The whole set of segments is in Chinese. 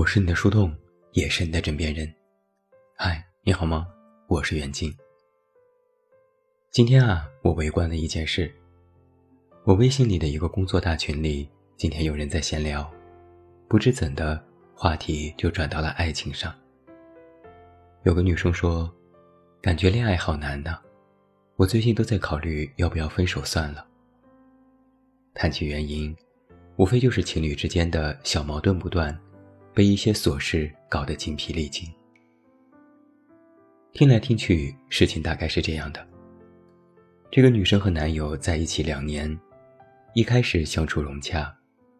我是你的树洞，也是你的枕边人。嗨，你好吗？我是袁静。今天啊，我围观了一件事。我微信里的一个工作大群里，今天有人在闲聊，不知怎的，话题就转到了爱情上。有个女生说：“感觉恋爱好难呢，我最近都在考虑要不要分手算了。”谈起原因，无非就是情侣之间的小矛盾不断，被一些琐事搞得精疲力尽。听来听去，事情大概是这样的：这个女生和男友在一起两年，一开始相处融洽，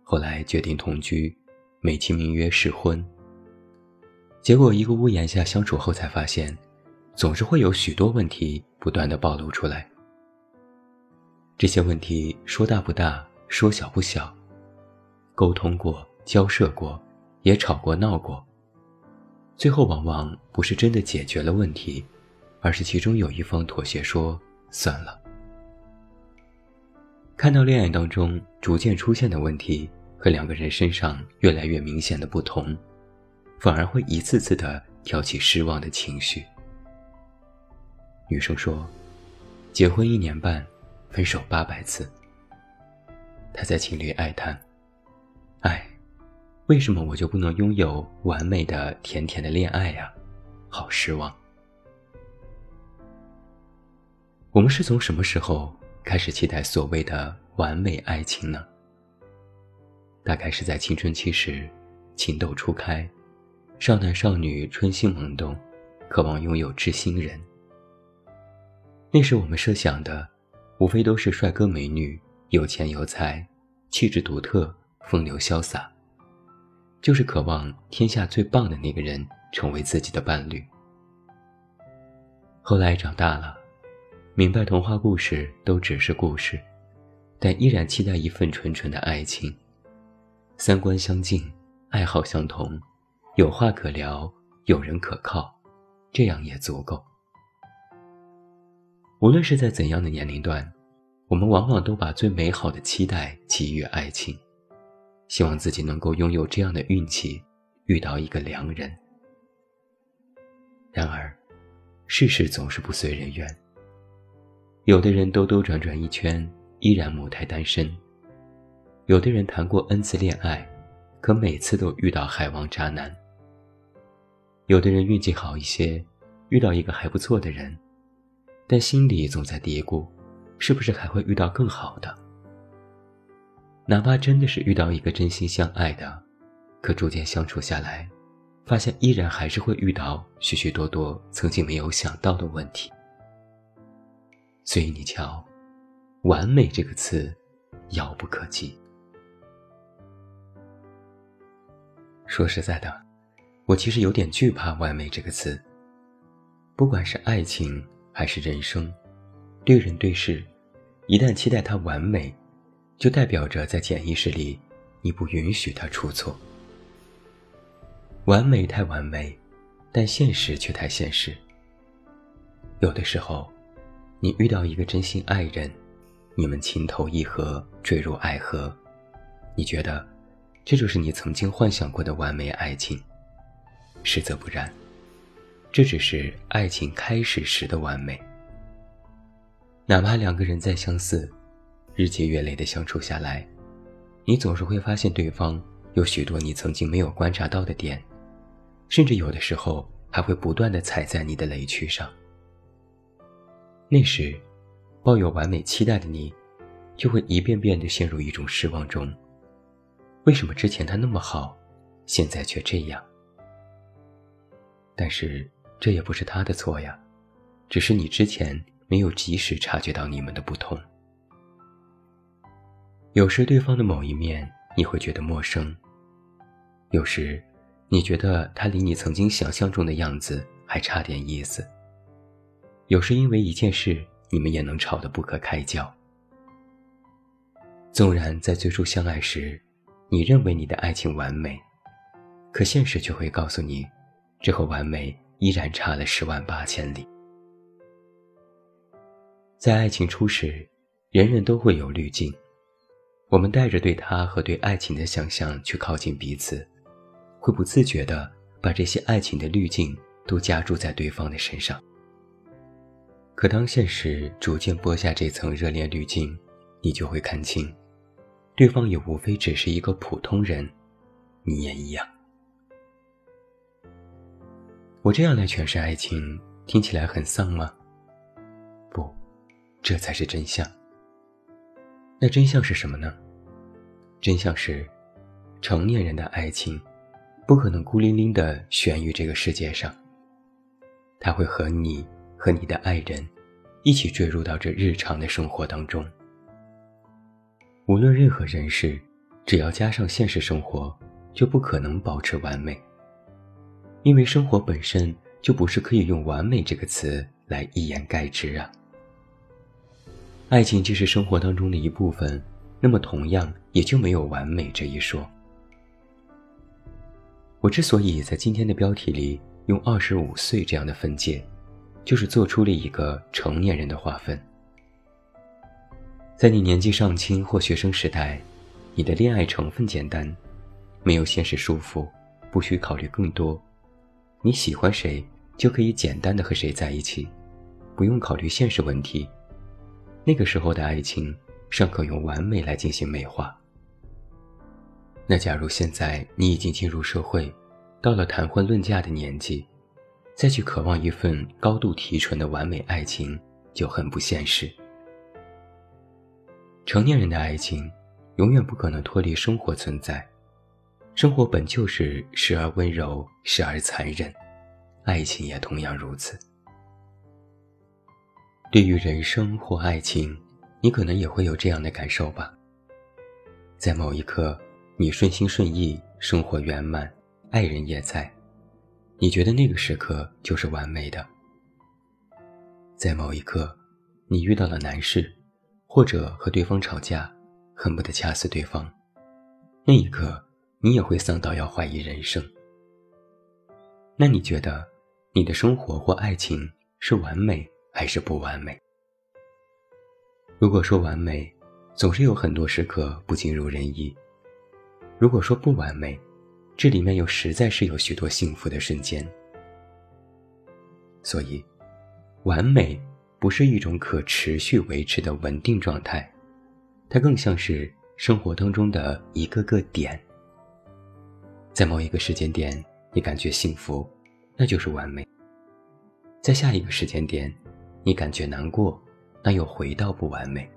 后来决定同居，美其名曰试婚。结果一个屋檐下相处后，才发现，总是会有许多问题不断的暴露出来。这些问题说大不大，说小不小，沟通过，交涉过，也吵过闹过。最后往往不是真的解决了问题，而是其中有一方妥协说算了。看到恋爱当中逐渐出现的问题和两个人身上越来越明显的不同，反而会一次次的挑起失望的情绪。女生说：“结婚一年半。”分手八百次，他在情里哀叹：“哎，为什么我就不能拥有完美的、甜甜的恋爱呀？好失望。”我们是从什么时候开始期待所谓的完美爱情呢？大概是在青春期时，情窦初开，少男少女春心萌动，渴望拥有知心人。那时我们设想的。无非都是帅哥美女，有钱有才，气质独特，风流潇洒，就是渴望天下最棒的那个人成为自己的伴侣。后来长大了，明白童话故事都只是故事，但依然期待一份纯纯的爱情，三观相近，爱好相同，有话可聊，有人可靠，这样也足够。无论是在怎样的年龄段，我们往往都把最美好的期待给予爱情，希望自己能够拥有这样的运气，遇到一个良人。然而，世事总是不随人愿。有的人兜兜转转一圈，依然母胎单身；有的人谈过 N 次恋爱，可每次都遇到海王渣男；有的人运气好一些，遇到一个还不错的人。但心里总在嘀咕，是不是还会遇到更好的？哪怕真的是遇到一个真心相爱的，可逐渐相处下来，发现依然还是会遇到许许多多曾经没有想到的问题。所以你瞧，完美这个词，遥不可及。说实在的，我其实有点惧怕“完美”这个词，不管是爱情。还是人生，对人对事，一旦期待它完美，就代表着在潜意识里，你不允许他出错。完美太完美，但现实却太现实。有的时候，你遇到一个真心爱人，你们情投意合，坠入爱河，你觉得这就是你曾经幻想过的完美爱情，实则不然。这只是爱情开始时的完美。哪怕两个人再相似，日积月累的相处下来，你总是会发现对方有许多你曾经没有观察到的点，甚至有的时候还会不断的踩在你的雷区上。那时，抱有完美期待的你，就会一遍遍的陷入一种失望中。为什么之前他那么好，现在却这样？但是。这也不是他的错呀，只是你之前没有及时察觉到你们的不同。有时对方的某一面你会觉得陌生，有时你觉得他离你曾经想象中的样子还差点意思。有时因为一件事你们也能吵得不可开交。纵然在最初相爱时，你认为你的爱情完美，可现实却会告诉你，这和完美。依然差了十万八千里。在爱情初始，人人都会有滤镜，我们带着对他和对爱情的想象去靠近彼此，会不自觉地把这些爱情的滤镜都加注在对方的身上。可当现实逐渐剥下这层热恋滤镜，你就会看清，对方也无非只是一个普通人，你也一样。我这样来诠释爱情，听起来很丧吗？不，这才是真相。那真相是什么呢？真相是，成年人的爱情，不可能孤零零的悬于这个世界上。他会和你和你的爱人，一起坠入到这日常的生活当中。无论任何人事，只要加上现实生活，就不可能保持完美。因为生活本身就不是可以用“完美”这个词来一言盖之啊。爱情既是生活当中的一部分，那么同样也就没有完美这一说。我之所以在今天的标题里用“二十五岁”这样的分界，就是做出了一个成年人的划分。在你年纪尚轻或学生时代，你的恋爱成分简单，没有现实束缚，不需考虑更多。你喜欢谁，就可以简单的和谁在一起，不用考虑现实问题。那个时候的爱情尚可用完美来进行美化。那假如现在你已经进入社会，到了谈婚论嫁的年纪，再去渴望一份高度提纯的完美爱情，就很不现实。成年人的爱情，永远不可能脱离生活存在。生活本就是时而温柔，时而残忍，爱情也同样如此。对于人生或爱情，你可能也会有这样的感受吧。在某一刻，你顺心顺意，生活圆满，爱人也在，你觉得那个时刻就是完美的。在某一刻，你遇到了难事，或者和对方吵架，恨不得掐死对方，那一刻。你也会丧到要怀疑人生。那你觉得，你的生活或爱情是完美还是不完美？如果说完美，总是有很多时刻不尽如人意；如果说不完美，这里面又实在是有许多幸福的瞬间。所以，完美不是一种可持续维持的稳定状态，它更像是生活当中的一个个点。在某一个时间点，你感觉幸福，那就是完美；在下一个时间点，你感觉难过，那又回到不完美。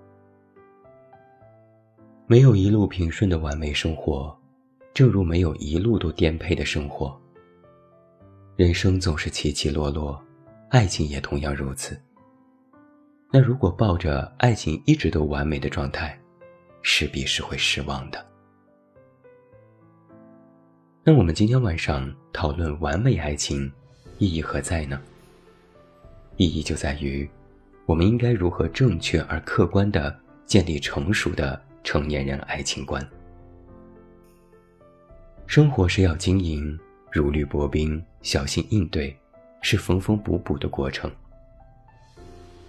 没有一路平顺的完美生活，正如没有一路都颠沛的生活。人生总是起起落落，爱情也同样如此。那如果抱着爱情一直都完美的状态，势必是会失望的。那我们今天晚上讨论完美爱情，意义何在呢？意义就在于，我们应该如何正确而客观地建立成熟的成年人爱情观。生活是要经营，如履薄冰，小心应对，是缝缝补补的过程。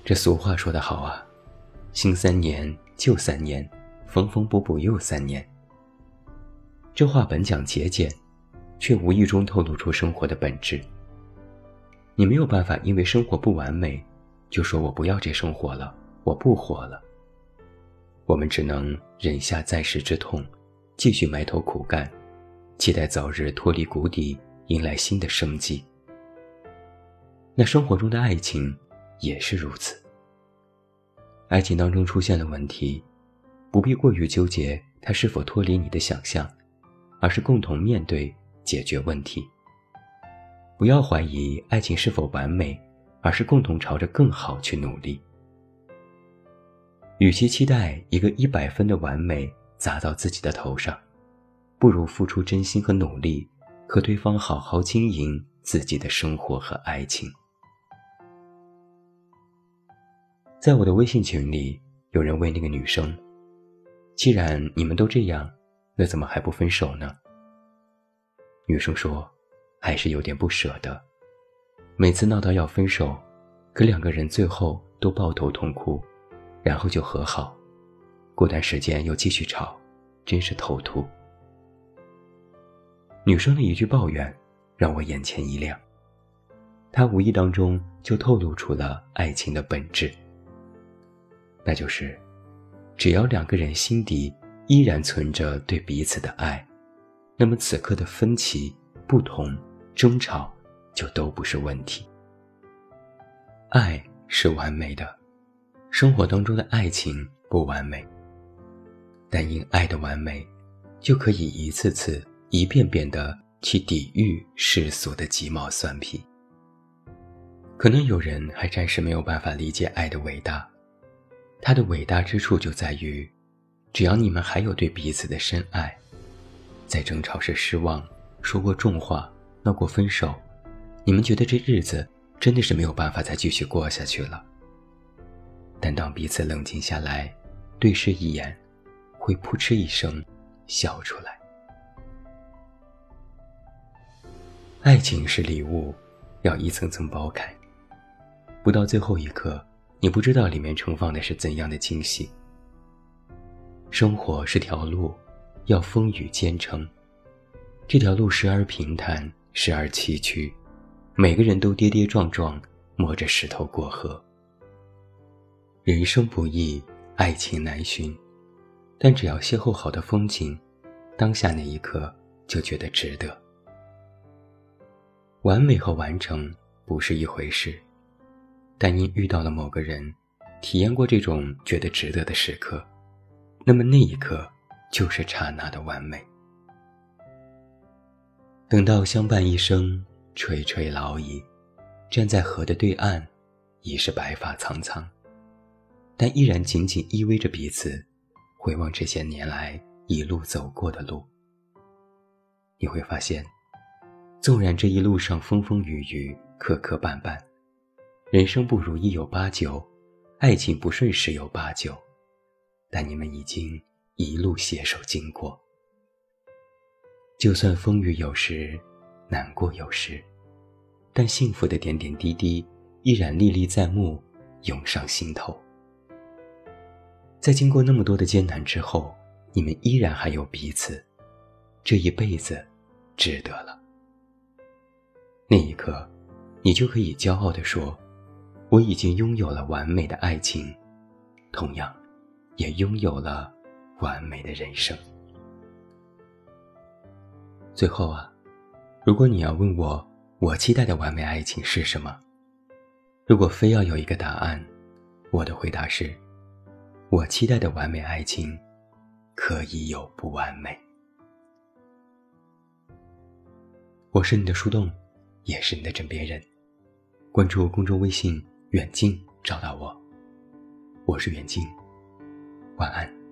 这俗话说得好啊，新三年，旧三年，缝缝补补又三年。这话本讲节俭。却无意中透露出生活的本质。你没有办法因为生活不完美，就说我不要这生活了，我不活了。我们只能忍下暂时之痛，继续埋头苦干，期待早日脱离谷底，迎来新的生机。那生活中的爱情也是如此。爱情当中出现了问题，不必过于纠结它是否脱离你的想象，而是共同面对。解决问题，不要怀疑爱情是否完美，而是共同朝着更好去努力。与其期待一个一百分的完美砸到自己的头上，不如付出真心和努力，和对方好好经营自己的生活和爱情。在我的微信群里，有人问那个女生：“既然你们都这样，那怎么还不分手呢？”女生说：“还是有点不舍得，每次闹到要分手，可两个人最后都抱头痛哭，然后就和好，过段时间又继续吵，真是头秃。”女生的一句抱怨，让我眼前一亮。她无意当中就透露出了爱情的本质，那就是，只要两个人心底依然存着对彼此的爱，那么此刻的分歧、不同、争吵，就都不是问题。爱是完美的，生活当中的爱情不完美，但因爱的完美，就可以一次次、一遍遍的去抵御世俗的鸡毛蒜皮。可能有人还暂时没有办法理解爱的伟大，它的伟大之处就在于，只要你们还有对彼此的深爱，在争吵时失望、说过重话、闹过分手，你们觉得这日子真的是没有办法再继续过下去了。但当彼此冷静下来，对视一眼，会扑哧一声笑出来。爱情是礼物，要一层层剥开。不到最后一刻，你不知道里面盛放的是怎样的惊喜。生活是条路，要风雨兼程。这条路时而平坦，时而崎岖，每个人都跌跌撞撞，摸着石头过河。人生不易，爱情难寻，但只要邂逅好的风景，当下那一刻就觉得值得。完美和完成不是一回事。但因遇到了某个人，体验过这种觉得值得的时刻，那么那一刻就是刹那的完美。等到相伴一生，垂垂老矣，站在河的对岸，已是白发苍苍，但依然紧紧依偎着彼此，回望这些年来一路走过的路。你会发现，纵然这一路上风风雨雨，磕磕绊绊。人生不如意有八九，爱情不顺十有八九，但你们已经一路携手经过。就算风雨有时，难过有时，但幸福的点点滴滴依然历历在目，涌上心头。在经过那么多的艰难之后，你们依然还有彼此，这一辈子，值得了。那一刻，你就可以骄傲地说。我已经拥有了完美的爱情，同样，也拥有了完美的人生。最后啊，如果你要问我，我期待的完美爱情是什么？如果非要有一个答案，我的回答是：我期待的完美爱情，可以有不完美。我是你的树洞，也是你的枕边人。关注公众微信。远近找到我，我是远近，晚安。